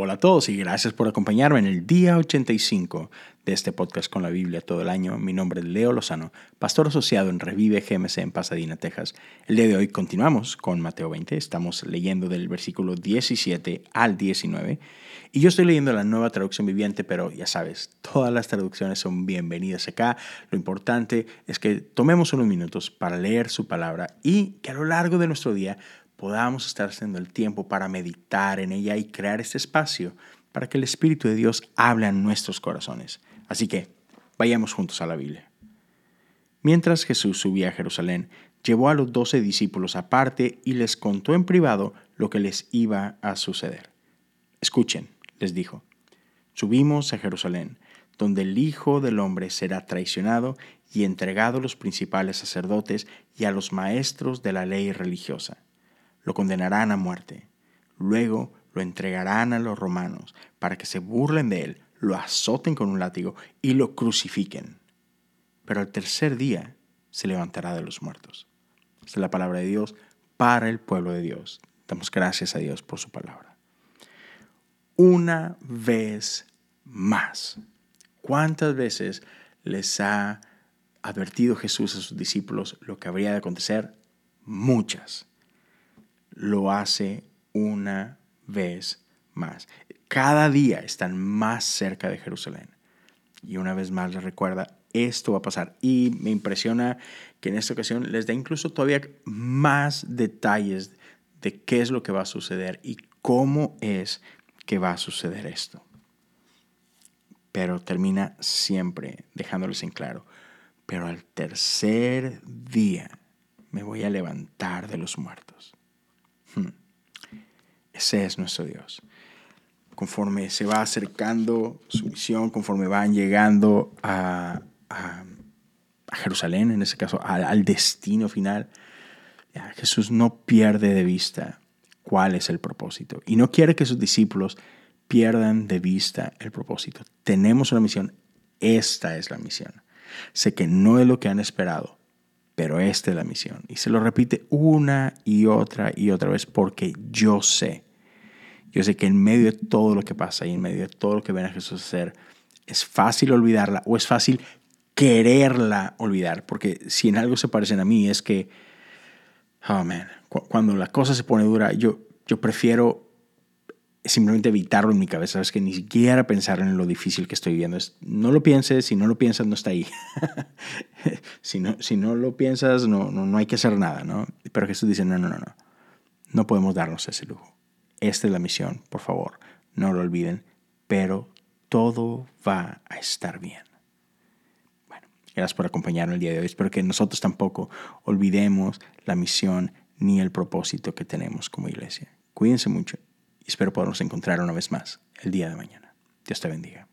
Hola a todos y gracias por acompañarme en el día 85 de este podcast con la Biblia todo el año. Mi nombre es Leo Lozano, pastor asociado en Revive GMC en Pasadena, Texas. El día de hoy continuamos con Mateo 20. Estamos leyendo del versículo 17 al 19 y yo estoy leyendo la nueva traducción viviente, pero ya sabes, todas las traducciones son bienvenidas acá. Lo importante es que tomemos unos minutos para leer su palabra y que a lo largo de nuestro día podamos estar haciendo el tiempo para meditar en ella y crear este espacio para que el Espíritu de Dios hable a nuestros corazones. Así que vayamos juntos a la Biblia. Mientras Jesús subía a Jerusalén, llevó a los doce discípulos aparte y les contó en privado lo que les iba a suceder. Escuchen, les dijo, subimos a Jerusalén, donde el Hijo del Hombre será traicionado y entregado a los principales sacerdotes y a los maestros de la ley religiosa lo condenarán a muerte. Luego lo entregarán a los romanos para que se burlen de él, lo azoten con un látigo y lo crucifiquen. Pero al tercer día se levantará de los muertos. Esta es la palabra de Dios para el pueblo de Dios. Damos gracias a Dios por su palabra. Una vez más. ¿Cuántas veces les ha advertido Jesús a sus discípulos lo que habría de acontecer? Muchas lo hace una vez más. Cada día están más cerca de Jerusalén. Y una vez más les recuerda, esto va a pasar. Y me impresiona que en esta ocasión les da incluso todavía más detalles de qué es lo que va a suceder y cómo es que va a suceder esto. Pero termina siempre dejándoles en claro, pero al tercer día me voy a levantar de los muertos. Hmm. Ese es nuestro Dios. Conforme se va acercando su misión, conforme van llegando a, Jerusalén, en ese caso, al, destino final, Jesús no pierde de vista cuál es el propósito. Y no quiere que sus discípulos pierdan de vista el propósito. Tenemos una misión, esta es la misión. Sé que no es lo que han esperado, pero esta es la misión. Y se lo repite una y otra y otra vez porque yo sé, yo sé que en medio de todo lo que pasa y en medio de todo lo que ven a Jesús hacer, es fácil olvidarla o es fácil quererla olvidar, porque si en algo se parecen a mí es que, oh man, cuando la cosa se pone dura, yo, yo prefiero simplemente evitarlo en mi cabeza, es que ni siquiera pensar en lo difícil que estoy viviendo. no lo pienses, si no lo piensas no está ahí. si, no, si no lo piensas no, no, no hay que hacer nada, ¿no? Pero Jesús dice, no, no, no, no, no podemos darnos ese lujo. Esta es la misión, por favor, no lo olviden, pero todo va a estar bien. Bueno, gracias por acompañarme el día de hoy. Espero que nosotros tampoco olvidemos la misión ni el propósito que tenemos como iglesia. Cuídense mucho espero podernos encontrar una vez más el día de mañana. Dios te bendiga.